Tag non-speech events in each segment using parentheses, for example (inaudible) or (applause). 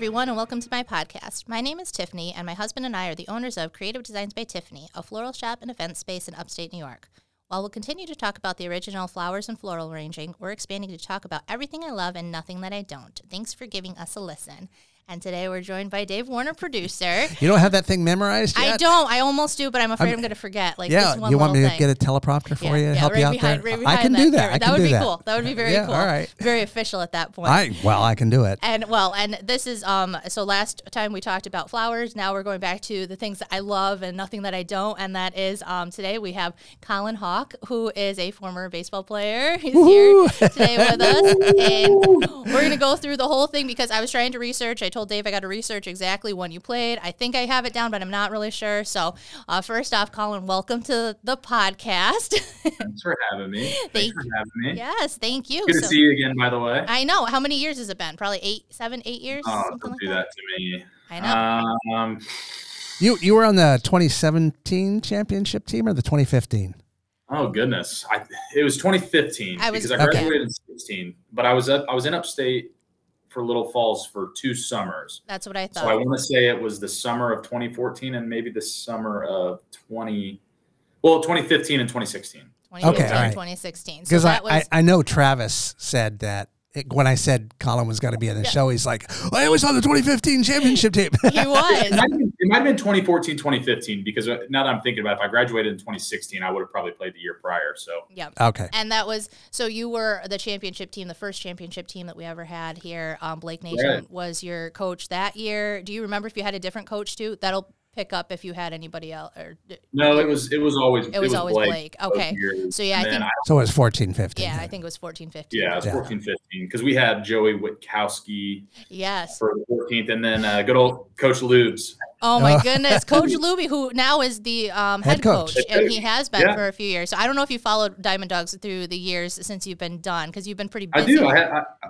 everyone, and welcome to my podcast. My name is Tiffany, and my husband and I are the owners of Creative Designs by Tiffany, a floral shop and event space in upstate New York. While we'll continue to talk about the original flowers and floral arranging, we're expanding to talk about everything I love and nothing that I don't. Thanks for giving us a listen. And today we're joined by Dave Warner, producer. You don't have that thing memorized yet? I don't. I almost do, but I'm afraid I'm, I'm going to forget. Like yeah, this one you want me to to get a teleprompter for yeah, you, yeah, help right you out behind, there? Right behind I can that. do that. I that would be that. cool. That would be very Yeah, cool. all right. Very official at that point. I well, I can do it. And well, and this is um so last time we talked about flowers. Now we're going back to the things that I love and nothing that I don't, and that is um today we have Colin Hawk, who is a former baseball player. (laughs) He's Woo-hoo. here today with us, (laughs) and we're gonna go through the whole thing because I was trying to research. I told Dave I got to research exactly when you played. I think I have it down, but I'm not really sure. So uh, first off, Colin, welcome to the podcast. (laughs) Thanks for having me. Thank Thanks for having me. yes, thank you. Good to see you again, by the way. I know. How many years has it been? Probably eight, seven, eight years. oh, don't like do that. that to me. I know. Um, You you were on the 2017 championship team or the 2015? oh goodness, I, it was 2015 I was- because I Okay. graduated in 16, but I was up. I was in upstate for Little Falls for two summers. That's what I thought. So I want to say it was the summer of 2014 and maybe the summer of 20, well, 2015 and 2016. 2015, Okay, all right. 2016. Because that I, was I I know Travis said that it, when I said Colin was going to be on the show, he's like, I was on the 2015 championship team. (laughs) he It was. might, been, it might have been 2014, 2015, because uh, now that I'm thinking about it, if I graduated in 2016, I would have probably played the year prior. So yeah. okay. And that was so you were the championship team, the first championship team that we ever had here. Um, Blake Nation Right. was your coach that year. Do you remember if you had a different coach too? That'll pick up if you had anybody else. Or no, it was it was always it was always Blake. both Okay. years. So yeah, I And then think So it was 14, 15. yeah, I think it was 14, 15. yeah, it was Yeah. 14, 15 because we had Joey Witkowski Yes. for the 14th, and then uh, good old Coach Lubes. Oh my Uh, goodness, (laughs) Coach Luby, who now is the um, head, Head coach. coach, and he has been Yeah. for a few years. So I don't know if you followed Diamond Dawgs through the years since you've been done, because you've been pretty I busy. do. I, had, I, I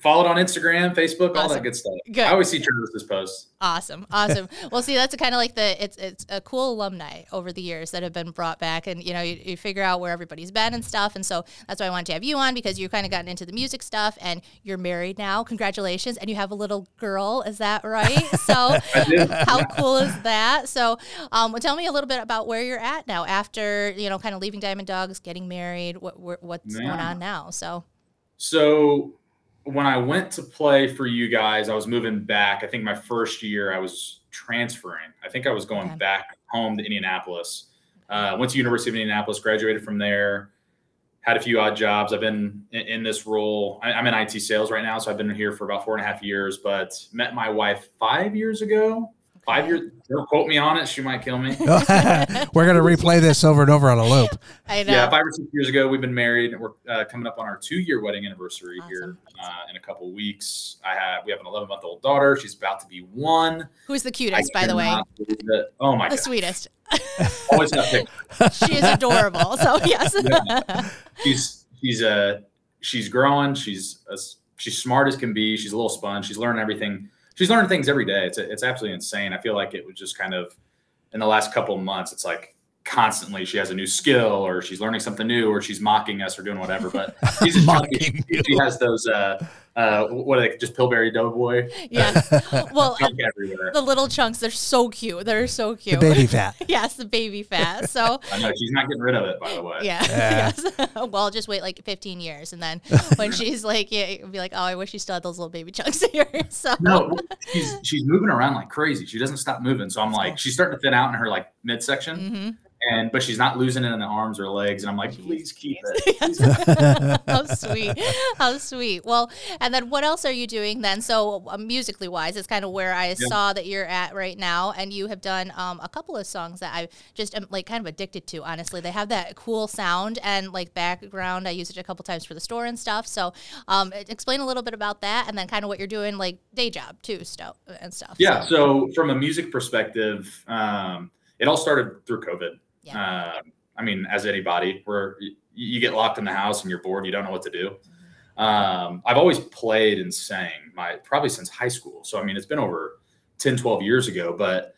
followed on Instagram, Facebook, all that good stuff. Good. I always see Travis's posts. Awesome, awesome. (laughs) well, see, that's kind of like the it's it's a cool alumni over the years that have been brought back, and you know you, you figure out where everybody's been and stuff, and so that's why I wanted to have you on because you've kind of gotten into the music stuff, and you're married now. Congratulations, and you have a little girl. Is that right? (laughs) So (laughs) how cool is that? So, um, well, tell me a little bit about where you're at now after you know kind of leaving Diamond Dawgs, getting married. What wh- what's going on now? So So when I went to play for you guys, I was moving back. I think my first year I was transferring. I think I was going Okay. back home to Indianapolis. Uh, went to University of Indianapolis, graduated from there. Had a few odd jobs. I've been in, in this role. I, I'm in IT sales right now, so I've been here for about four and a half years. But met my wife five years ago. Five years. Don't quote me on it. She might kill me. (laughs) We're going to replay this over and over on a loop. I know. Yeah, five or six years ago, we've been married. We're uh, coming up on our two-year wedding anniversary here uh, in a couple weeks. I have we have an 11-month-old daughter. She's about to be one. Who's the I cutest, by the way? cannot. Oh my god. The god, sweetest. (laughs) always have pictures. she is adorable. So (laughs) yes. She's she's uh she's growing. She's uh, she's smart as can be. She's a little sponge. She's learning everything. She's learning things every day. It's it's absolutely insane. I feel like it was just kind of in the last couple of months. It's like constantly she has a new skill or she's learning something new or she's mocking us or doing whatever. But (laughs) she's. Mocking She, she has those uh uh what are they just Pillsbury Doughboy yes. (laughs) Well, everywhere. the little chunks, they're so cute. They're so The cute. baby fat. (laughs) yes, the baby fat. So (laughs) I know she's not getting rid of it by the way. yeah. Yeah. yes. well, just wait like 15 years, and then when she's like, yeah, you'll be like, oh, I wish she still had those little baby chunks here. So No, she's she's moving around like crazy. She doesn't stop moving. So I'm like, she's starting to thin out in her like midsection, hmm and but she's not losing it in the arms or legs. And I'm like, please keep it. (laughs) how (laughs) sweet. How sweet. Well and then what else are you doing then? So uh, musically wise it's kind of where i saw that you're at right now and you have done um, a couple of songs that i just am like kind of addicted to honestly. They have that cool sound and like background. I use it a couple times for the store and stuff. So um, explain a little bit about that and then kind of what you're doing like day job too stuff and stuff. Yeah. So from a music perspective, um, it all started through COVID. Yeah. Um, I mean, as anybody, where you get locked in the house and you're bored, you don't know what to do. Um, I've always played and sang my probably since high school. So I mean, it's been over 10, 12 years ago. But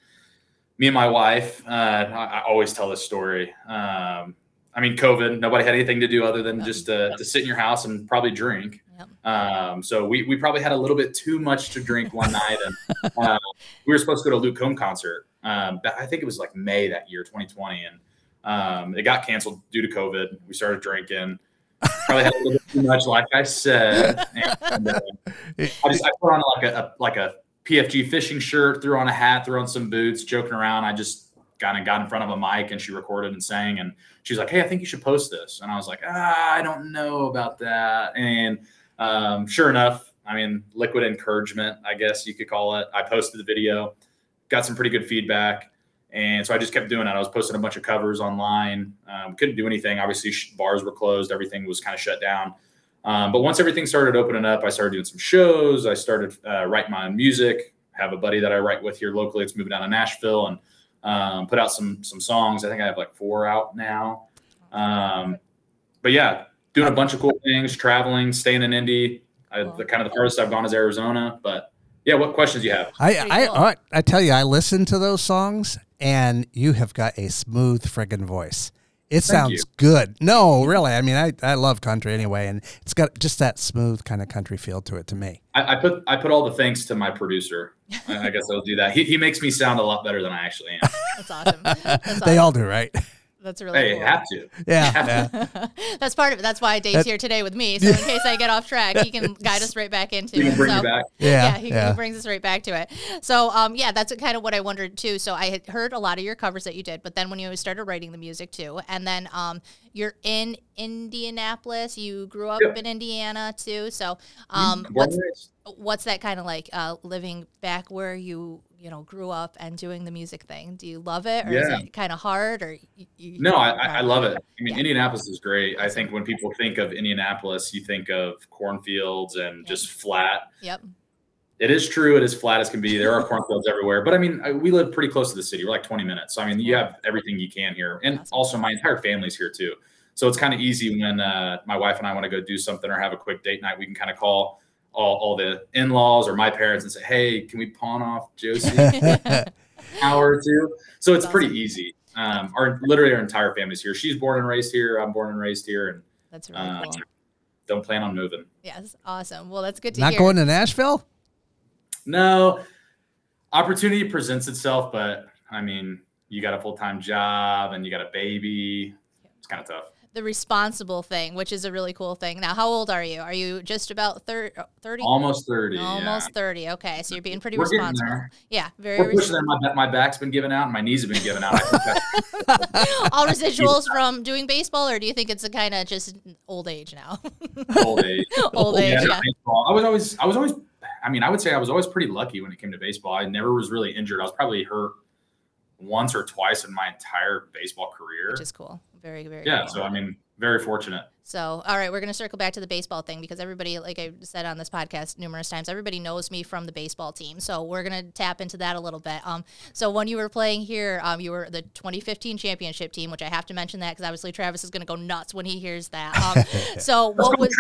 me and my wife, uh, I, I always tell this story. Um, I mean, COVID, nobody had anything to do other than just uh, to sit in your house and probably drink. Um, so we, we probably had a little bit too much to drink one (laughs) night. And uh, we were supposed to go to a Luke Combs concert. Um, but I think it was like May that year, 2020. And um, it got canceled due to COVID. We started drinking. Probably had a little bit too much, like I said. And, uh, I just I put on like a, a like a PFG fishing shirt, threw on a hat, threw on some boots, joking around. I just kind of got in front of a mic and she recorded and sang. And she's like, Hey, I think you should post this. And I was like, ah, I don't know about that. And um, sure enough, I mean, liquid encouragement, I guess you could call it. I posted the video, got some pretty good feedback. And so I just kept doing it. I was posting a bunch of covers online. Um, couldn't do anything. Obviously, bars were closed. Everything was kind of shut down. Um, but once everything started opening up, I started doing some shows. I started uh, writing my own music. Have a buddy that I write with here locally. It's moving down to Nashville and um, put out some some songs. I think I have like four out now. Um, but yeah, doing a bunch of cool things, traveling, staying in Indy. I, the kind of the furthest I've gone is Arizona. But yeah, what questions do you have? I I. I I tell you, I listen to those songs, and you have got a smooth friggin' voice. It sounds you. good. No, really. I mean, I, I love country anyway, and it's got just that smooth kind of country feel to it to me. I, I put I put all the thanks to my producer. I, I guess I'll do that. He, he makes me sound a lot better than I actually am. (laughs) That's awesome. That's They all do, right? That's really hey, cool. have to. Yeah. yeah. (laughs) That's part of it. That's why Dave's That- here today with me. So (laughs) in case I get off track, he can (laughs) guide us right back into He it. bring so. you back. Yeah. he, yeah. he brings us right back to it. So, um, yeah, that's kind of what I wondered too. So, I had heard a lot of your covers that you did, but then when you started writing the music too, and then um, you're in Indianapolis, you grew up Yep. in Indiana too. So, um, what's what's that kind of like uh, living back where you you know grew up and doing the music thing? Do you love it, or Yeah. is it kind of hard? Or you, you No, I, I love it. I mean, Yeah. Indianapolis is great. I think when people think of Indianapolis, you think of cornfields and just flat. Yep. It is true. It is flat as can be. There are cornfields everywhere, but I mean, I- we live pretty close to the city. We're like 20 minutes. So I mean, you have everything you can here, and Awesome. also my entire family's here too. So it's kind of easy when uh, my wife and I want to go do something or have a quick date night. We can kind of call all, all the in-laws or my parents and say, "Hey, can we pawn off Josie an hour or two? So it's That's pretty easy. Um, our literally our entire family's here. She's born and raised here. I'm born and raised here, and That's really um, cool. don't plan on moving. Yes, awesome. Well, that's good to hear. Not hear. going to Nashville? No, opportunity presents itself, but I mean, you got a full time job and you got a baby. It's kind of tough. The responsible thing, which is a really cool thing. Now, how old are you? Are you just about 30? Uh, Almost thirty. Almost 30. Okay, so you're being pretty We're responsible. Yeah, very Yeah. We're pushing responsible. there. My, my back's been given out and my knees have been given out. I think that's (laughs) (laughs) All residuals from doing baseball, or do you think it's a kind of just old age now? (laughs) old age. old age, Yeah, yeah. I was always, I was always, I mean, I would say I was always pretty lucky when it came to baseball. I never was really injured. I was probably hurt once or twice in my entire baseball career. Which is cool. Very, very yeah. cool. So, I mean, very fortunate. So, all right, we're going to circle back to the baseball thing because everybody, like I said on this podcast numerous times, everybody knows me from the baseball team. So, we're going to tap into that a little bit. Um, so when you were playing here, um, you were the 2015 championship team, which I have to mention that because obviously Travis is going to go nuts when he hears that. (laughs) Um, so, what was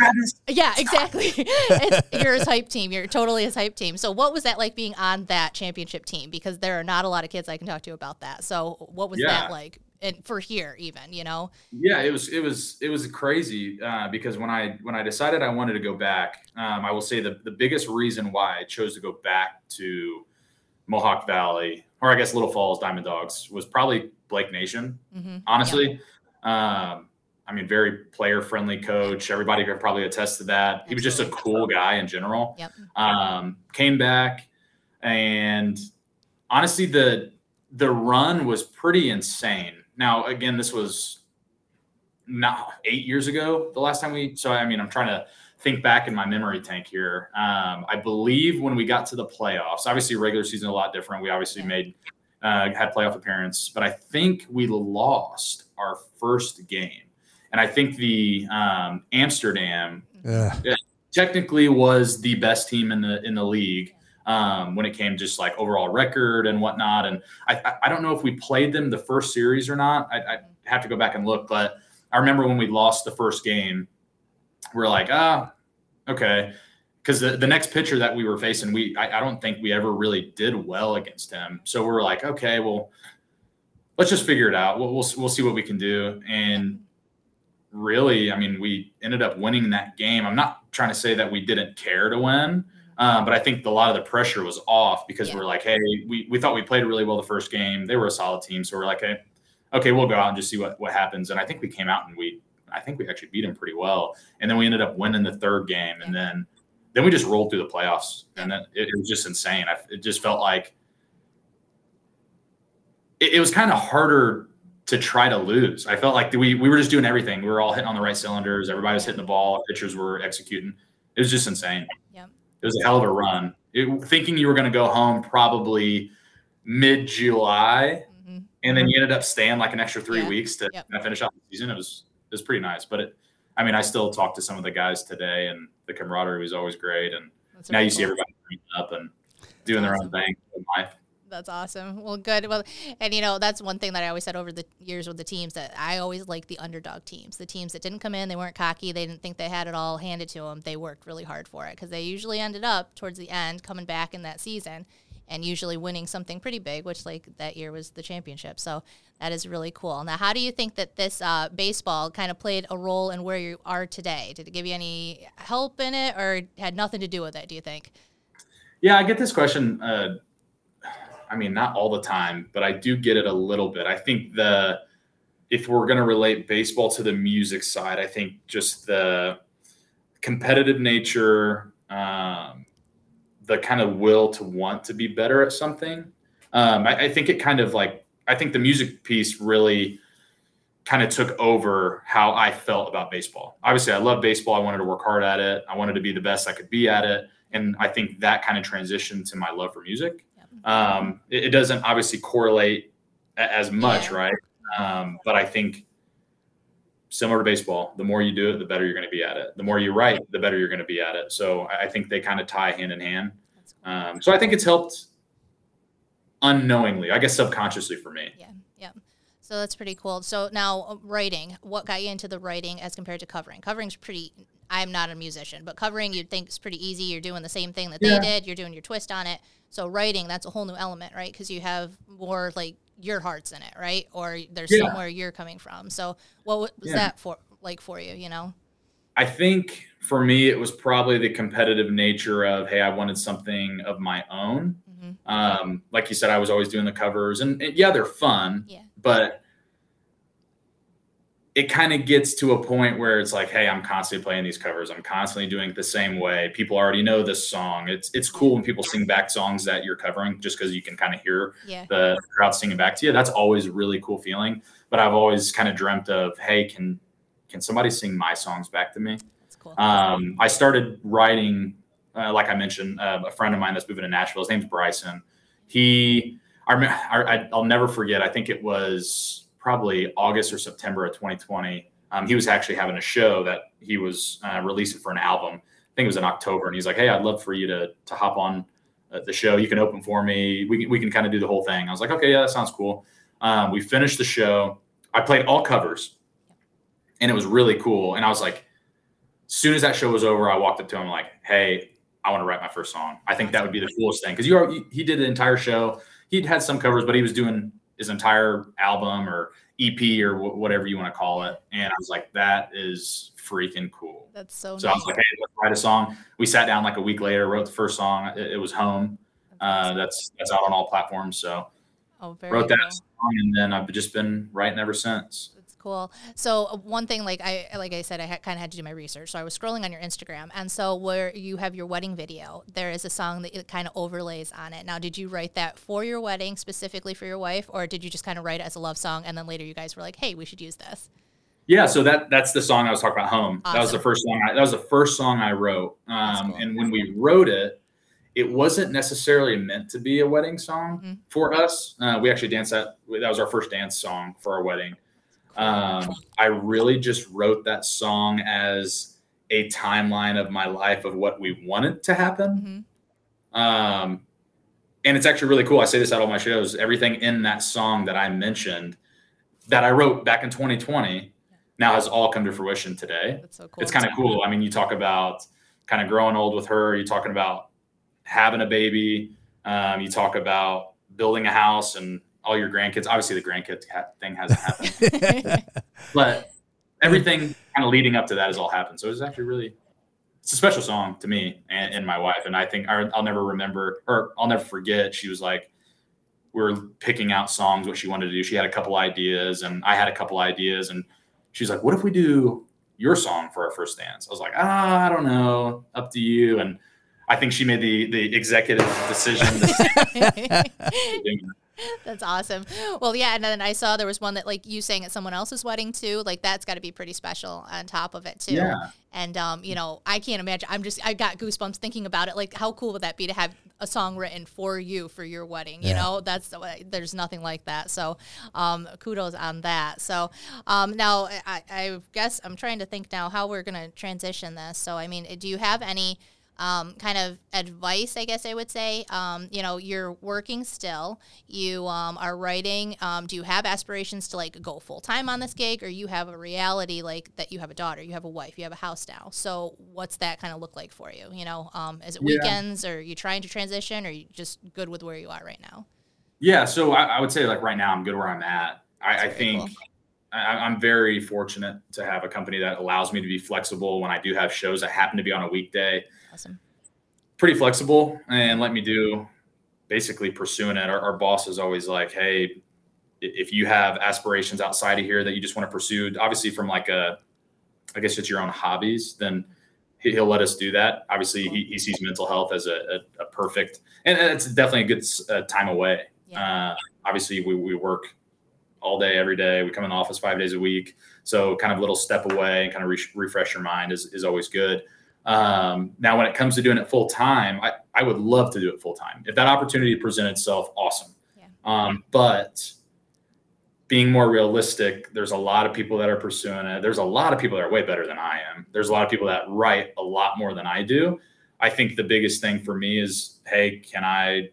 yeah, exactly. It's, you're his hype team. You're totally his hype team. So, what was that like being on that championship team? Because there are not a lot of kids I can talk to about that. So, what was Yeah. that like? And for here, even you know, Yeah, it was it was it was crazy uh, because when I when I decided I wanted to go back, um, I will say the the biggest reason why I chose to go back to Mohawk Valley or I guess Little Falls Diamond Dawgs was probably Blake Nation. hmm Honestly, um, I mean, very player friendly coach. Everybody could probably attest to that. He was just a cool guy in general. Yep. Um, came back, and honestly, the the run was pretty insane. Now, again, this was not eight years ago. The last time we, so I mean, I'm trying to think back in my memory tank here. Um, I believe when we got to the playoffs, obviously regular season a lot different. We obviously made uh, had playoff appearance, but I think we lost our first game, and I think the um, Amsterdam Ugh. technically was the best team in the in the league um, when it came just like overall record and whatnot. And I, I don't know if we played them the first series or not. I, I have to go back and look, but I remember when we lost the first game, we're like, ah, okay. Because the, the next pitcher that we were facing, we I, I don't think we ever really did well against him. So we're like, okay, well, let's just figure it out. We'll, we'll we'll see what we can do. And really, I mean, we ended up winning that game. I'm not trying to say that we didn't care to win, um, but I think a lot of the pressure was off because Yeah. we're like, hey, we, we thought we played really well the first game. They were a solid team, so we're like, hey, okay, we'll go out and just see what what happens. And I think we came out and we, I think we actually beat them pretty well. And then we ended up winning the third game, and then then we just rolled through the playoffs, and then it, it was just insane. I, it just felt like it, it was kind of harder to try to lose. I felt like we we were just doing everything. We were all hitting on the right cylinders. Everybody was hitting the ball. Pitchers were executing. It was just insane. Yep. It was a hell of a run. It, thinking you were going to go home probably mid July, Mhm. and then you ended up staying like an extra three Yeah. weeks to Yep. finish out the season. It was it was pretty nice. But it, I mean, I still talk to some of the guys today, and the camaraderie was always great. And That's now you see everybody up and doing their own thing in life. That's awesome. Well, good. Well, and you know, that's one thing that I always said over the years with the teams that I always like the underdog teams, the teams that didn't come in, they weren't cocky, they didn't think they had it all handed to them. They worked really hard for it because they usually ended up towards the end coming back in that season and usually winning something pretty big, which like that year was the championship. So that is really cool. Now, how do you think that this uh, baseball kind of played a role in where you are today? Did it give you any help in it, or had nothing to do with it? Do you think? Yeah, I get this question. Uh, I mean, not all the time, but I do get it a little bit. I think the if we're going to relate baseball to the music side, I think just the competitive nature, um, the kind of will to want to be better at something. Um, I, I think it kind of like I think the music piece really kind of took over how I felt about baseball. Obviously, I love baseball. I wanted to work hard at it. I wanted to be the best I could be at it and I think that kind of transitioned to my love for music. Um, it, it doesn't obviously correlate a- as much, Yeah. right? Um, but I think similar to baseball, the more you do it, the better you're going to be at it. The more you write, the better you're going to be at it. So I think they kind of tie hand in hand. Um, so I think it's helped unknowingly, I guess subconsciously for me. Yeah, yeah. So that's pretty cool. So now uh, writing, what got you into the writing as compared to covering? Covering's pretty. I'm not a musician, but covering you'd think is pretty easy. You're doing the same thing that Yeah. they did. You're doing your twist on it. So writing, that's a whole new element, right? Because you have more like your heart's in it, right? Or there's Yeah. somewhere you're coming from. So what was Yeah. that for like for you? You know? I think for me, it was probably the competitive nature of, hey, I wanted something of my own. hmm Um, like you said, I was always doing the covers, and, and yeah, they're fun, Yeah. but it kind of gets to a point where it's like, hey, I'm constantly playing these covers. I'm constantly doing it the same way. People already know this song. It's it's cool when people sing back songs that you're covering, just because you can kind of hear Yeah. the crowd singing back to you. That's always a really cool feeling. But I've always kind of dreamt of, hey, can can somebody sing my songs back to me? That's cool. Um, I started writing, uh, like I mentioned, uh, a friend of mine that's moving to Nashville. His name's Bryson. He, I, I, I'll never forget. I think it was probably August or September of 2020. Um, he was actually having a show that he was uh, releasing for an album. I think it was in October, and he's like, "Hey, I'd love for you to to hop on uh, the show. You can open for me. We can, we can kind of do the whole thing." I was like, "Okay, yeah, that sounds cool." Um, we finished the show. I played all covers, and it was really cool. And I was like, as soon as that show was over, I walked up to him like, "Hey, I want to write my first song. I think that would be the coolest thing because you are he did the entire show. He'd had some covers, but he was doing his entire album or EP or wh- whatever you want to call it. And I was like, that is freaking cool. That's so, So I was like, hey, let's write a song. We sat down like a week later, wrote the first song. It, it was home. That's Uh, that's that's out on all platforms. So oh, very wrote that cool. song, and then I've just been writing ever since. Cool. So uh, one thing, like I like I said, I ha- kind of had to do my research. So I was scrolling on your Instagram, and so where you have your wedding video, there is a song that it kind of overlays on it. Now, did you write that for your wedding specifically for your wife, or did you just kind of write it as a love song, and then later you guys were like, "Hey, we should use this." Yeah, so that that's the song I was talking about. Home. That was the first song. I, that was the first song I wrote. Um, cool. And when we wrote it, it wasn't necessarily meant to be a wedding song Mhm. for us. Uh, we actually danced that. That was our first dance song for our wedding. Um, I really just wrote that song as a timeline of my life of what we wanted to happen. hmm Um, and it's actually really cool. I say this at all my shows. Everything in that song that I mentioned that I wrote back in 2020 now has all come to fruition today. That's so cool. It's kind of cool. I mean, you talk about kind of growing old with her. You're talking about having a baby. Um, you talk about building a house and all your grandkids. Obviously, the grandkids ha- thing hasn't happened, (laughs) (laughs) but everything kind of leading up to that has all happened. So it's actually really it's a special song to me and, and my wife. And I think I'll never remember or I'll never forget. She was like, we are picking out songs, what she wanted to do. She had a couple ideas and I had a couple ideas. And she's like, what if we do your song for our first dance? I was like, ah, I don't know. Up to you. And I think she made the the executive decision. (laughs) (laughs) That's awesome. Well, yeah, and then I saw there was one that like you sang at someone else's wedding too. Like that's got to be pretty special on top of it too. Yeah. And um, you know, I can't imagine. I'm just I got goosebumps thinking about it. Like, how cool would that be to have a song written for you for your wedding? You yeah. know, that's there's nothing like that. So, um, kudos on that. So, um, now I, I guess I'm trying to think now how we're gonna transition this. So, I mean, do you have any? Um, kind of advice, I guess I would say. Um, you know, you're working still, you um, are writing. Um, do you have aspirations to like go full time on this gig, or you have a reality like that you have a daughter, you have a wife, you have a house now? So, what's that kind of look like for you? You know, um, is it weekends, yeah. or are you trying to transition, or are you just good with where you are right now? Yeah, so I, I would say like right now I'm good where I'm at. I, I think. Cool. I, am very fortunate to have a company that allows me to be flexible when I do have shows that happen to be on a weekday. Awesome. Pretty flexible and let me do basically pursuing it. Our, our boss is always like, hey, if you have aspirations outside of here that you just want to pursue, obviously from like a, I guess it's your own hobbies, then he'll let us do that. Obviously, he, he sees mental health as a, a, a perfect, and it's definitely a good uh, time away. Yeah. Uh, obviously, we, we work all day, every day. We come in the office five days a week. So, kind of a little step away and kind of re- refresh your mind is, is always good. Um, now, when it comes to doing it full time, I, I would love to do it full time. If that opportunity presented itself, awesome. Yeah. Um, but being more realistic, there's a lot of people that are pursuing it. There's a lot of people that are way better than I am. There's a lot of people that write a lot more than I do. I think the biggest thing for me is, hey, can I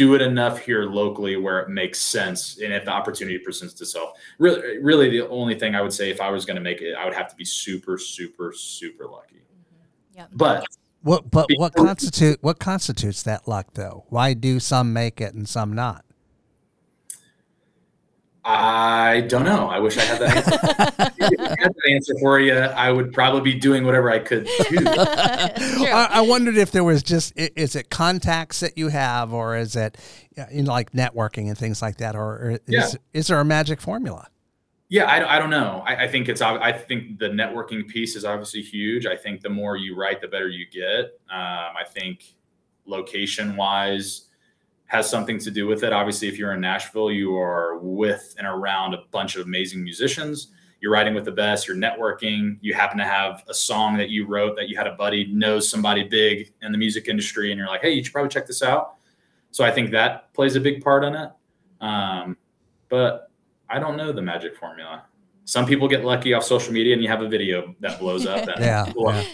do it enough here locally where it makes sense and if the opportunity presents itself. Really really the only thing i would say if i was going to make it i would have to be super super super lucky. Mm-hmm. yeah but what but what constitute what constitutes that luck though? Why do some make it and some not I don't know. I wish I had that answer. (laughs) if I had that answer for you, I would probably be doing whatever I could do. (laughs) I, I, wondered if there was just is it contacts that you have, or is it in like networking and things like that, or, is yeah. is there a magic formula? Yeah, I, I don't know. I, I think it's I think the networking piece is obviously huge. I think the more you write, the better you get. Um, I think location wise has something to do with it. Obviously, if you're in Nashville, you are with and around a bunch of amazing musicians. You're writing with the best, you're networking. You happen to have a song that you wrote that you had a buddy knows somebody big in the music industry, and you're like, hey, you should probably check this out. So I think that plays a big part in it. Um, but I don't know the magic formula. Some people get lucky off social media and you have a video that blows up. (laughs) yeah, yeah.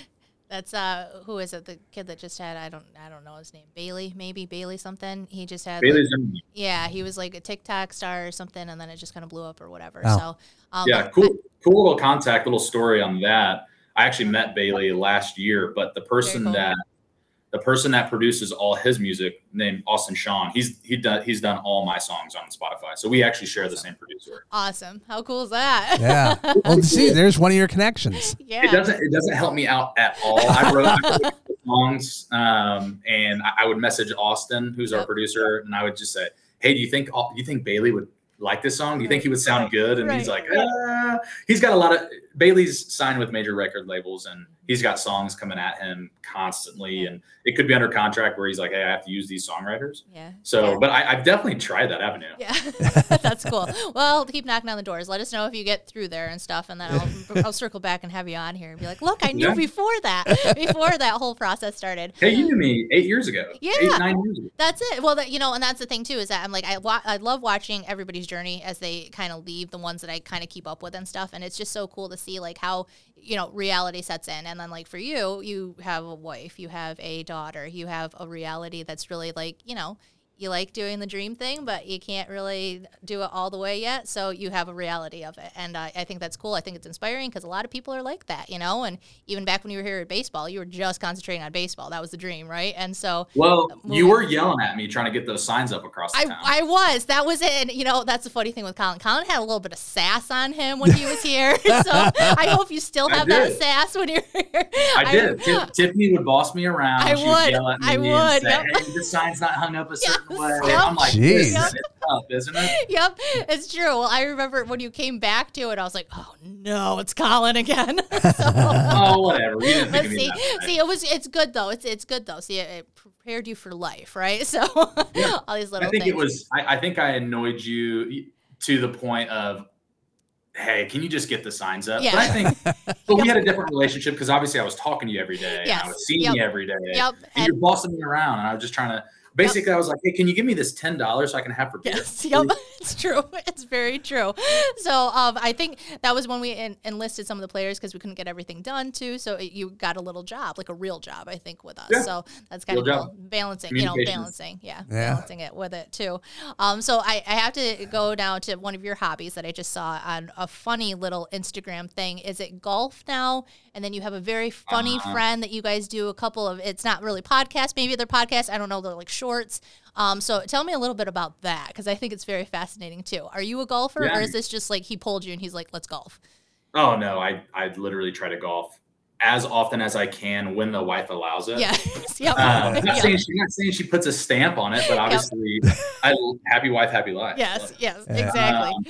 That's uh, who is it? The kid that just had I don't I don't know his name. Bailey, maybe Bailey something. He just had. Bailey's like, yeah, he was like a TikTok star or something, and then it just kind of blew up or whatever. Oh. So. Um, yeah, cool, cool little contact, little story on that. I actually met Bailey last year, but the person cool. that the person that produces all his music named Austin Shawn. He's he done he's done all my songs on Spotify. So we actually share the same producer. Awesome. How cool is that? Yeah. (laughs) Well, see, there's one of your connections. Yeah. (laughs) It doesn't it doesn't help me out at all. I wrote, I wrote (laughs) songs, um, and I would message Austin, who's yep. our producer, and I would just say, "Hey, do you think do you think Bailey would like this song? Do you think he would sound good?" And right. he's like, ah. "He's got a lot of Bailey's signed with major record labels and he's got songs coming at him constantly. Yeah. And it could be under contract where he's like, Hey, I have to use these songwriters. Yeah. So, yeah. but I, have definitely tried that avenue. Yeah. (laughs) That's cool. Well, keep knocking on the doors. Let us know if you get through there and stuff. And then I'll, (laughs) I'll circle back and have you on here and be like, look, I knew yeah. before that, before that whole process started. Hey, you knew me eight years ago. Yeah. Eight, nine years ago. That's it. Well, that, you know, and that's the thing too, is that I'm like, I, wa- I love watching everybody's journey as they kind of leave the ones that I kind of keep up with and stuff. And it's just so cool to see like how you know reality sets in. And then like for you you have a wife you have a daughter you have a reality that's really like you know you like doing the dream thing, but you can't really do it all the way yet. So you have a reality of it. And I, I think that's cool. I think it's inspiring because a lot of people are like that, you know? And even back when you were here at baseball, you were just concentrating on baseball. That was the dream, right? And so. Well, uh, you were yelling at me trying to get those signs up across the I, town. I was. That was it. And, you know, that's the funny thing with Colin. Colin had a little bit of sass on him when he was here. (laughs) so I hope you still (laughs) have that sass when you're here. I, I did. (laughs) Tiffany would boss me around. I would. I would. Say, yep. hey, the sign's not hung up a certain yes. Way. Yep. I'm like, Jeez. Yep. Tough, isn't it? Yep, it's true. Well, I remember when you came back to it, I was like, oh no, it's Colin again. (laughs) so, oh, whatever. But see, see, it was it's good though. It's it's good though. See, it, it prepared you for life, right? (laughs) So yeah. all these little. I think things. it was. I, I think I annoyed you to the point of hey, can you just get the signs up? Yeah. But I think but we (laughs) had a different relationship because obviously I was talking to you every day. Yes. I was seeing yep. you every day. Yep. And, and, you're bossing me around. And I was just trying to basically yep. I was like, hey, can you give me this ten dollars so I can have for beer? Yes, (laughs) yep, it's true. (laughs) It's very true. So um, I think that was when we en- enlisted some of the players because we couldn't get everything done too. So it, you got a little job, like a real job, I think, with us. Yeah. So that's kind real of cool. balancing, you know, balancing, yeah, yeah, balancing it with it too. Um, so I, I have to go down to one of your hobbies that I just saw on a funny little Instagram thing. Is it golf now? And then you have a very funny uh-huh. friend that you guys do a couple of. It's not really podcasts, maybe they're podcasts. I don't know. They're like shorts. Um, so tell me a little bit about that because I think it's very fascinating too. Are you a golfer yeah. or is this just like he pulled you and he's like, let's golf? Oh no, I I literally try to golf as often as I can when the wife allows it. Yeah. (laughs) yep. Uh, not, yep. saying she, not saying she puts a stamp on it, but (laughs) obviously, yep. I happy wife, happy life. Yes. Yes. Yeah. Exactly. Um,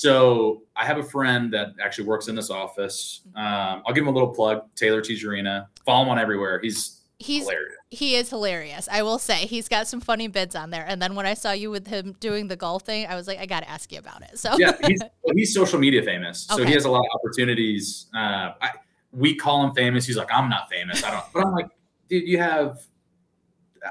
so I have a friend that actually works in this office. Um, I'll give him a little plug. Taylor Tijerina. Follow him on everywhere. He's he's hilarious. he is hilarious. I will say he's got some funny bids on there. And then when I saw you with him doing the golf thing, I was like, I got to ask you about it. So yeah, he's, well, he's social media famous, so okay. he has a lot of opportunities. Uh, I, we call him famous. He's like, I'm not famous. I don't. But I'm like, dude, you have.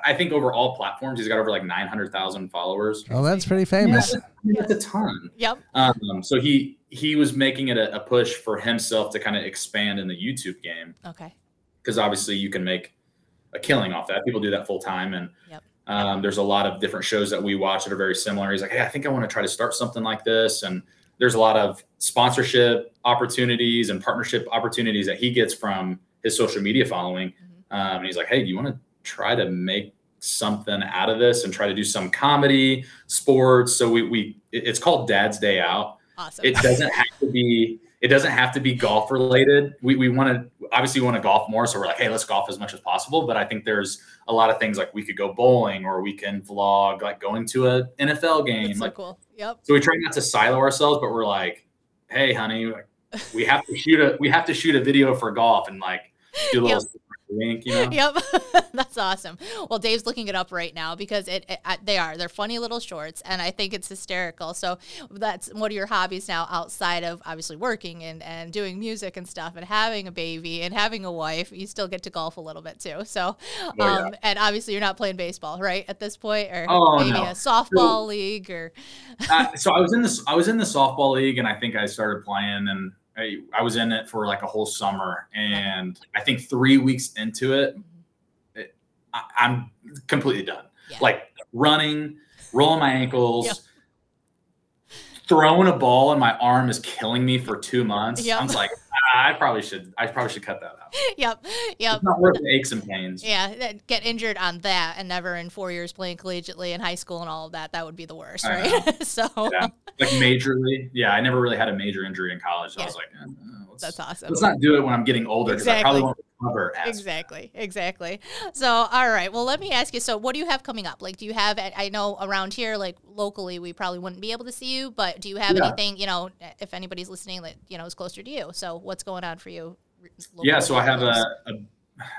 I think over all platforms, he's got over like 900,000 followers. Oh, that's pretty famous. Yeah, that's a ton. Yep. Um, so he he was making it a, a push for himself to kind of expand in the YouTube game. Okay. Because obviously you can make a killing off that. People do that full time, and yep. um, there's a lot of different shows that we watch that are very similar. He's like, hey, I think I want to try to start something like this, and there's a lot of sponsorship opportunities and partnership opportunities that he gets from his social media following. Mm-hmm. Um, and he's like, hey, do you want to try to make something out of this and try to do some comedy, sports? So we we it's called Dad's Day Out. Awesome. It doesn't have to be it doesn't have to be golf related. We, we want to obviously want to golf more. So we're like, hey, let's golf as much as possible. But I think there's a lot of things like we could go bowling or we can vlog like going to a NFL game. That's like, so cool. Yep. So we try not to silo ourselves, but we're like, hey, honey, we have to shoot a we have to shoot a video for golf and like do a (laughs) little yep wink, you know? Yep, (laughs) that's awesome. Well, Dave's looking it up right now because it, it, they are they're funny little shorts, and I think it's hysterical. So that's one of your hobbies now, outside of obviously working and and doing music and stuff, and having a baby and having a wife. You still get to golf a little bit too. So, oh, yeah. um, and obviously you're not playing baseball, right, at this point, or oh, maybe no. a softball so, league, or. uh, so I was in this. I was in the softball league, and I think I started playing and I, I was in it for like a whole summer, and I think three weeks into it, mm-hmm. it I, am completely done. Yeah. Like running, rolling my ankles. Yep. Throwing a ball and my arm is killing me for two months. Yep. I'm like, I probably should. I probably should cut that out. (laughs) Yep. Yep. It's not worth the aches and pains. Yeah. Get injured on that and never in four years playing collegiately in high school and all of that. That would be the worst, right? (laughs) so. Yeah. Like majorly. Yeah. I never really had a major injury in college. So yeah. I was like, eh, that's awesome. Let's not do it when I'm getting older because exactly. I probably won't recover. exactly. Exactly. So, all right. Well, let me ask you. So, what do you have coming up? Like, do you have? I know around here, like locally, we probably wouldn't be able to see you, but do you have yeah. anything? You know, if anybody's listening, that you know is closer to you. So, what's going on for you? Yeah. So I have a, a,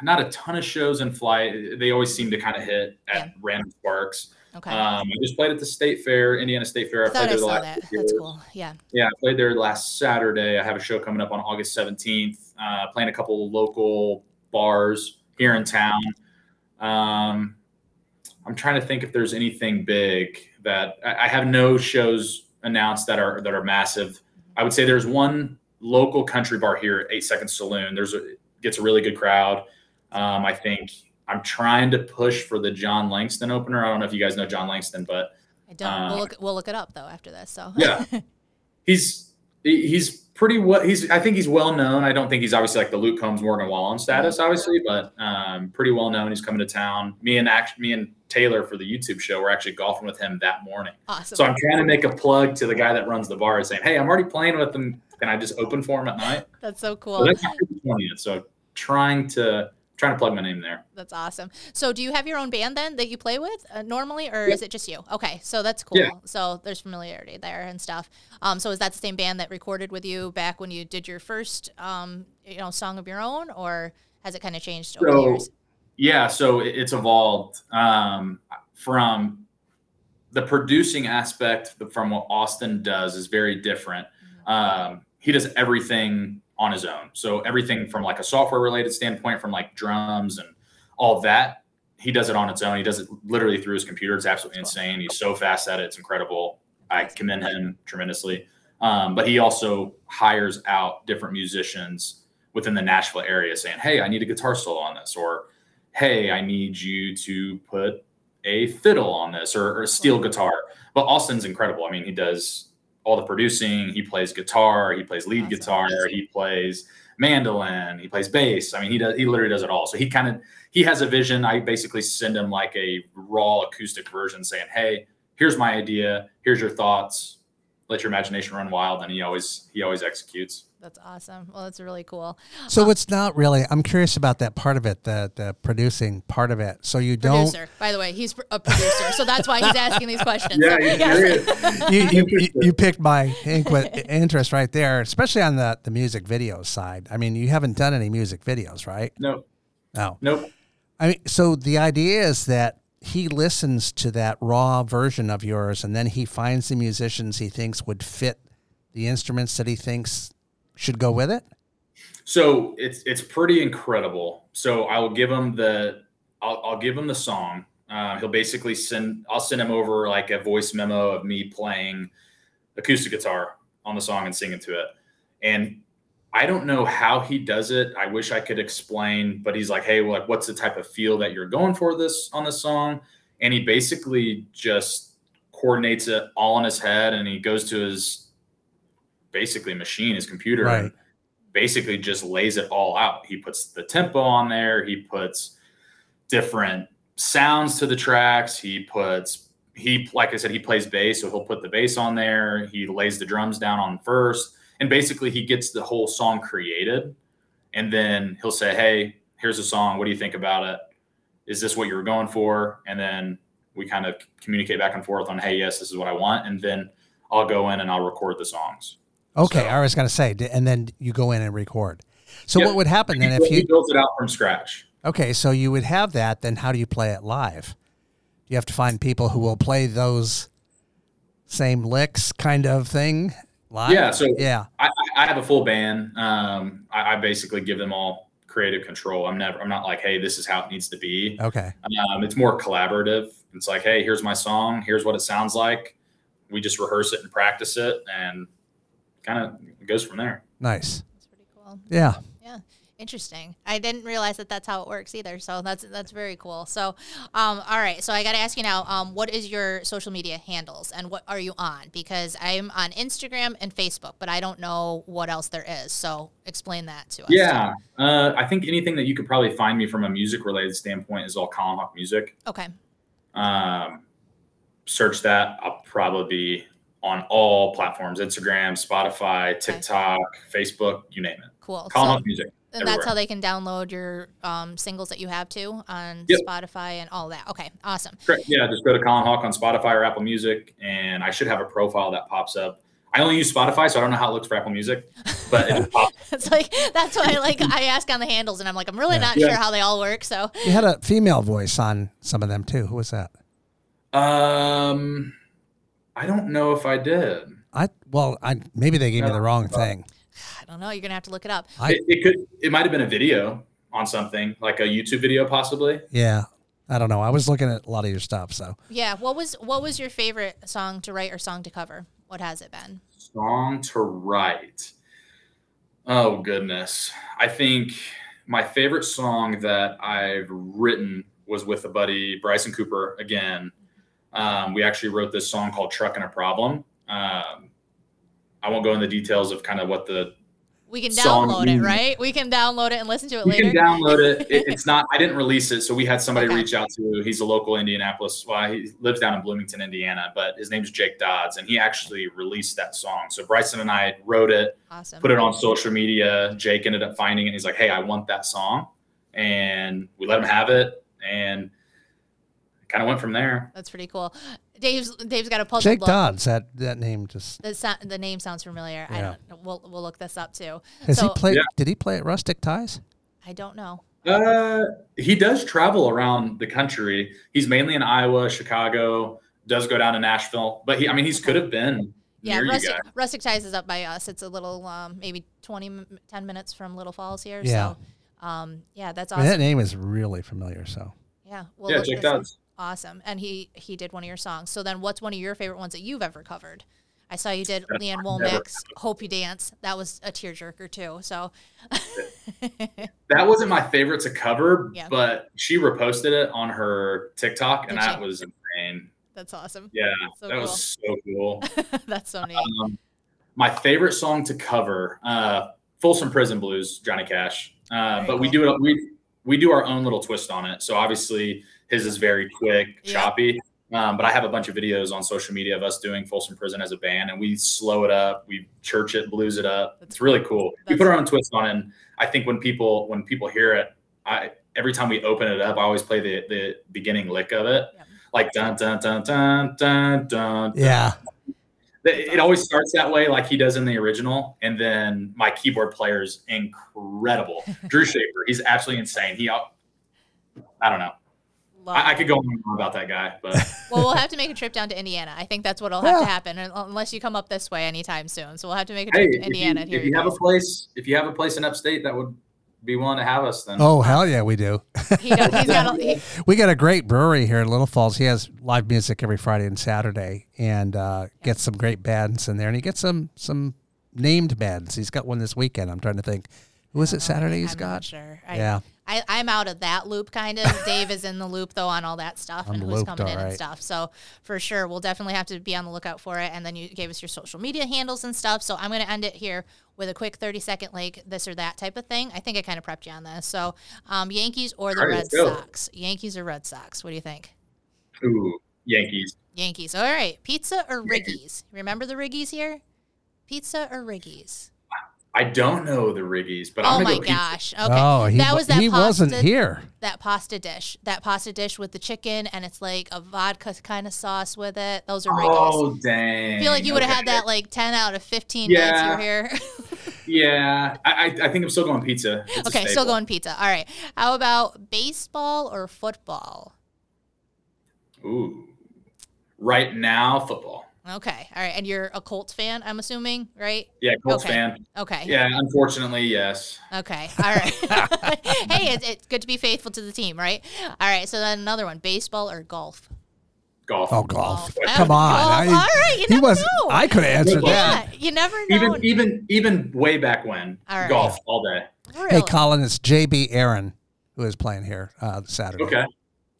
not a ton of shows in flight. They always seem to kind of hit at yeah. random sparks. Okay. Um, I just played at the State Fair, Indiana State Fair. I, I played there I last that. That's cool. Yeah. Yeah, I played there last Saturday. I have a show coming up on August 17th, uh, playing a couple local bars here in town. Um, I'm trying to think if there's anything big that I, I have no shows announced that are that are massive. I would say there's one local country bar here, Eight Seconds Saloon. There's a gets a really good crowd. Um, I think I'm trying to push for the Jon Langston opener. I don't know if you guys know Jon Langston, but I don't. Uh, we'll look. We'll look it up though after this. So yeah, (laughs) he's he's pretty well. He's I think he's well known. I don't think he's obviously like the Luke Combs, Morgan Wallen status, mm-hmm. obviously, but um, pretty well known. He's coming to town. Me and actually me and Taylor for the YouTube show. We're actually golfing with him that morning. Awesome. So I'm trying to make a plug to the guy that runs the bar, saying, "Hey, I'm already playing with him. Can I just open for him at night?" That's so cool. So that's 20th. So trying to trying to plug my name there. That's awesome. So, do you have your own band then that you play with uh, normally, or is it just you? Okay, so that's cool. Yeah. So there's familiarity there and stuff. Um, so is that the same band that recorded with you back when you did your first, um, you know, song of your own, or has it kind of changed over so, the years? Yeah, so it's evolved um, from the producing aspect from what Austin does is very different. Mm-hmm. Um, he does everything on his own. So everything from like a software related standpoint, from like drums and all that, he does it on its own. He does it literally through his computer. It's absolutely insane. He's so fast at it. It's incredible. I commend him tremendously. Um, but he also hires out different musicians within the Nashville area saying, Hey, I need a guitar solo on this, or Hey, I need you to put a fiddle on this or, or a steel guitar. But Austin's incredible. I mean, he does all the producing. He plays guitar, he plays lead guitar, he plays mandolin, he plays bass. I mean, he does he literally does it all. So he kind of he has a vision. I basically send him like a raw acoustic version saying, "Hey, here's my idea. Here's your thoughts. Let your imagination run wild." And he always he always executes. That's awesome. Well, that's really cool. So um, it's not really. I'm curious about that part of it, the the producing part of it. So you producer, don't. By the way, he's a producer, so that's why he's asking these questions. Yeah, so, yes. (laughs) you, you, you, you, picked my interest right there, especially on the the music video side. I mean, you haven't done any music videos, right? No. No. Nope. I mean, so the idea is that he listens to that raw version of yours, and then he finds the musicians he thinks would fit the instruments that he thinks should go with it? So it's it's pretty incredible. So I will give him the I'll, I'll give him the song. Uh, he'll basically send I'll send him over like a voice memo of me playing acoustic guitar on the song and singing to it. And I don't know how he does it. I wish I could explain, but he's like, "Hey, like, what's the type of feel that you're going for this on this song?" And he basically just coordinates it all in his head, and he goes to his basically machine, his computer, right. basically just lays it all out. He puts the tempo on there. He puts different sounds to the tracks. He puts he like I said, he plays bass, so he'll put the bass on there. He lays the drums down on first, and basically he gets the whole song created. And then he'll say, "Hey, here's a song. What do you think about it? Is this what you were going for?" And then we kind of communicate back and forth on, "Hey, yes, this is what I want." And then I'll go in and I'll record the songs. Okay, so, I was going to say, and then you go in and record. So what would happen then if you built it out from scratch? Okay, so you would have that. Then how do you play it live? You have to find people who will play those same licks, kind of thing. Live? Yeah. So yeah, I, I have a full band. Um, I, I basically give them all creative control. I'm never. I'm not like, hey, this is how it needs to be. Okay. Um, it's more collaborative. It's like, hey, here's my song. Here's what it sounds like. We just rehearse it and practice it, and kind of goes from there. Nice. That's pretty cool. Yeah. Yeah. Interesting. I didn't realize that that's how it works either. So that's that's very cool. So, um, all right. So I got to ask you now. Um, what is your social media handles and what are you on? Because I'm on Instagram and Facebook, but I don't know what else there is. So explain that to us. Yeah. Uh, I think anything that you could probably find me from a music related standpoint is all Colin Hawk Music. Okay. Um, search that. I'll probably be on all platforms Instagram, Spotify, TikTok, okay. Facebook, you name it. Cool. Call so, music. And everywhere. that's how they can download your um, singles that you have too on yep. Spotify and all that. Okay, awesome. Correct. Yeah, just go to Colin Hawk on Spotify or Apple Music, and I should have a profile that pops up. I only use Spotify, so I don't know how it looks for Apple Music, but it (laughs) it's like that's why like I ask on the handles, and I'm like I'm really yeah. not yeah. sure how they all work. So you had a female voice on some of them too. Who was that? Um, I don't know if I did. I well, I maybe they gave me the wrong thing. I don't know. You're gonna have to look it up. I, it, it could. It might have been a video on something like a YouTube video, possibly. Yeah, I don't know. I was looking at a lot of your stuff, so yeah. What was what was your favorite song to write or song to cover? What has it been? Song to write. Oh goodness, I think my favorite song that I've written was with a buddy, Bryson Cooper. Again, um, we actually wrote this song called "Trucking a Problem." Um, I won't go into the details of kind of what the We can download it, right? We can download it and listen to it you later. can download it. it. (laughs) It's not. I didn't release it, so we had somebody Okay. reach out to. He's a local Indianapolis. Well, he lives down in Bloomington, Indiana, but his name's Jake Dodds, and he actually released that song. So Bryson and I wrote it, awesome. put it on social media. Jake ended up finding it. And he's like, "Hey, I want that song," and we let him have it, and kind of went from there. That's pretty cool. Dave's Dave's got a puzzle Jake look. Dodds. That that name just The, so- the name sounds familiar. I Yeah. don't. We'll we'll look this up too. has So- he played? Yeah. Did he play at Rustic Ties? I don't know. Uh, he does travel around the country. He's mainly in Iowa, Chicago. Does go down to Nashville, but he, I mean, he's could have been Yeah, Rustic. Rustic Ties is up by us. It's a little, um, maybe 20, 10 minutes from Little Falls here. Yeah. So, um, yeah, that's I mean, awesome. that name is really familiar. So yeah. We'll Yeah, look Jake. Dodds. Awesome. And he he did one of your songs. So then, what's one of your favorite ones that you've ever covered? I saw you did Lee Ann Womack's "Hope You Dance." That was a tearjerker too. So, (laughs) That wasn't my favorite to cover, Yeah. but she reposted it on her TikTok, and Did that she? was insane. that's awesome. Yeah, So that cool. was so cool. (laughs) that's so neat. um, my favorite song to cover, uh, "Folsom Prison Blues," Johnny Cash. Uh, but we do it. We we do our own little twist on it. So obviously his is very quick, Yeah. choppy. Um, but I have a bunch of videos on social media of us doing Folsom Prison as a band, and we slow it up, we church it, blues it up. That's It's really cool. We put our own twist on it. And I think when people when people hear it, I every time we open it up, I always play the the beginning lick of it, Yep. like dun dun dun dun dun dun. yeah, It, it always starts that way, like he does in the original, and then my keyboard player is incredible. (laughs) Drew Schaefer, he's absolutely insane. He, I don't know. Love I, I could go on and on about that guy, but (laughs) Well, we'll have to make a trip down to Indiana. I think that's what'll have to happen, unless you come up this way anytime soon. So we'll have to make a hey, trip to if you, Indiana. and hear if you have a place, if you have a place in upstate that would be willing to have us, then Oh hell yeah, we do. he does, he's got a, (laughs) he, We got a great brewery here in Little Falls. He has live music every Friday and Saturday, and uh, gets some great bands in there, and he gets some some named bands. He's got one this weekend. I'm trying to think. Who is it Saturday? He's I'm got. not sure. I, Yeah. I, I'm out of that loop kind of. (laughs) Dave is in the loop though on all that stuff I'm and who's looped, coming in and stuff. So for sure, we'll definitely have to be on the lookout for it. And then you gave us your social media handles and stuff. So I'm going to end it here with a quick 30 second like this or that type of thing. I think I kind of prepped you on this. So um, Yankees or the All right, Red go. Sox? Yankees or Red Sox? What do you think? ooh, Yankees. Yankees. All right. Pizza or Riggies? Remember the Riggies here? Pizza or Riggies? I don't know the Riggies, but Oh I'm my gonna go pizza. gosh. Okay. Oh, he, that was that he wasn't here. that pasta dish, that pasta dish with the chicken, and it's like a vodka kind of sauce with it. Those are Riggies. Oh dang! I feel like you would have had that like ten out of fifteen nights you Yeah. were here. (laughs) Yeah, I, I, I think I'm still going pizza. It's okay, still going pizza. All right. How about baseball or football? Ooh, right now football. Okay. All right. And you're a Colts fan, I'm assuming, right? Yeah, Colts Okay. fan. Okay. Yeah, unfortunately, yes. Okay. All right. (laughs) hey, it's, it's good to be faithful to the team, right? All right. So then another one baseball or golf? Golf. Oh, golf. Golf. Come on. Golf. I- All right. You he never was. know. I could have answered Yeah. that. yeah. You never know. Even even even way back when, All right. golf all day. Really? Hey, Colin, it's JB Aaron who is playing here uh, Saturday. Okay,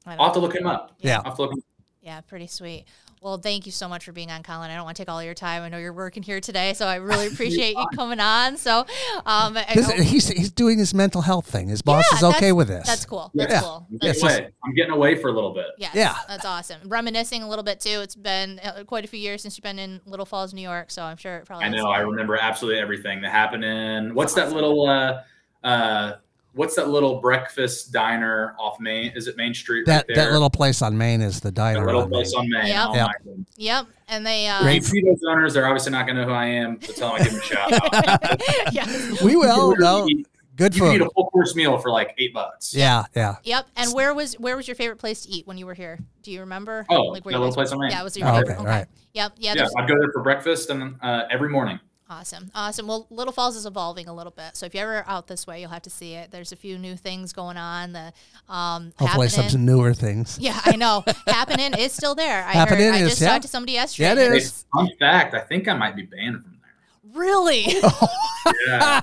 I don't I'll have to look him up. Yeah. I'll have to look him Yeah, pretty sweet. Well, thank you so much for being on, Colin. I don't want to take all your time. I know you're working here today, so I really (laughs) appreciate you coming on. So, um, This- I- he's he's doing his mental health thing. His boss Yeah, is okay with this. that's cool. That's Yeah. cool. I'm That's getting away. I'm getting away for a little bit. Yes, Yeah. that's awesome. Reminiscing a little bit too. It's been uh, quite a few years since you've been in Little Falls, New York, so I'm sure it probably. I is. know. I remember absolutely everything that happened in what's that little uh uh what's that little breakfast diner off Main? Is it Main Street? that right there? that little place on Main is the That diner. little on Main. place on Main. Yep. Oh Yep. Yep, and they. Uh, If Great. you see those owners, they're obviously not going to know who I am. So tell them I give them a shout out. (laughs) yeah. We will. can No, literally eat- good You can eat a full course meal for like eight bucks. Yeah, yeah. Yep. And where was where was your favorite place to eat when you were here? Do you remember? Oh, like where that little place on Main. Yeah, it was your Oh, favorite. okay, all right. Yep. Yeah. Yeah, I'd go there for breakfast and uh, every morning. Awesome. Awesome. Well, Little Falls is evolving a little bit. So if you're ever out this way, you'll have to see it. There's a few new things going on. The um Hopefully, some happening. newer things. Yeah, I know. (laughs) happening is still there. I Happening heard. I just yeah. talked to somebody yesterday. Yeah, it it's- Fun fact: I think I might be banned from there. Really? (laughs) (laughs) Yeah.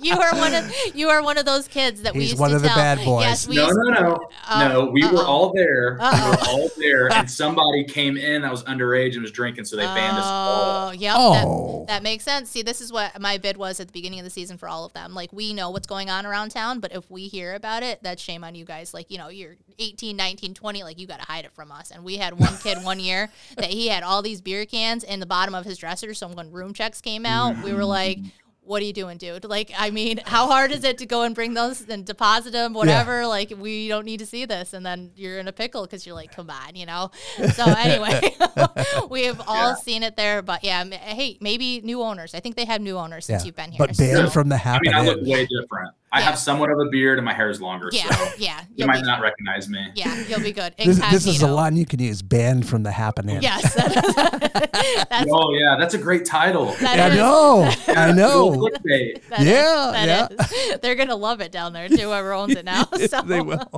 you are one of you are one of those kids that we He's used one to of the bad boys. Yes, we no, used, no, no, Uh, no. We were uh-oh. all there. We Uh-oh. were all there, and (laughs) somebody came in that was underage and was drinking, so they banned us all. Oh, yep. Oh. That, that makes sense. See, this is what my bid was at the beginning of the season for all of them. Like, we know what's going on around town, but if we hear about it, that's shame on you guys. Like, you know, you're 18, 19, 20, like, you got to hide it from us. And we had one kid one year that he had all these beer cans in the bottom of his dresser. So I'm when room checks came out, we were like, what are you doing, dude? Like, I mean, how hard is it to go and bring those and deposit them, whatever? Like, we don't need to see this. And then you're in a pickle because you're like, come on, you know? So, (laughs) anyway, (laughs) we have all Yeah. seen it there. But yeah, m- hey, maybe new owners. I think they have new owners since Yeah. you've been here. But banned so- from the I mean, I look way different. I Yeah. have somewhat of a beard, and my hair is longer, Yeah, so (laughs) yeah. you might be, not recognize me. yeah, you'll be good. This, this is a line you can use. Banned from the Happening. Yes. (laughs) that's, Oh yeah, that's a great title. that I know. I Little (laughs) know. clickbait. That is- Yeah, that is. They're gonna love it down there too. Whoever owns it now, so They will.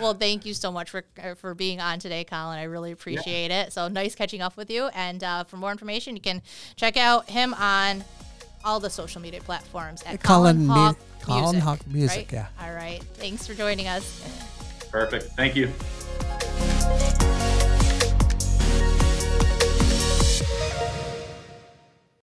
Well, thank you so much for uh, for being on today, Colin. I really appreciate it. So nice catching up with you. And uh, for more information, you can check out him on all the social media platforms at Colin Colin, Mu- Hawk Colin Music. Hawk Music, right? yeah. All right. Thanks for joining us. Perfect. Thank you.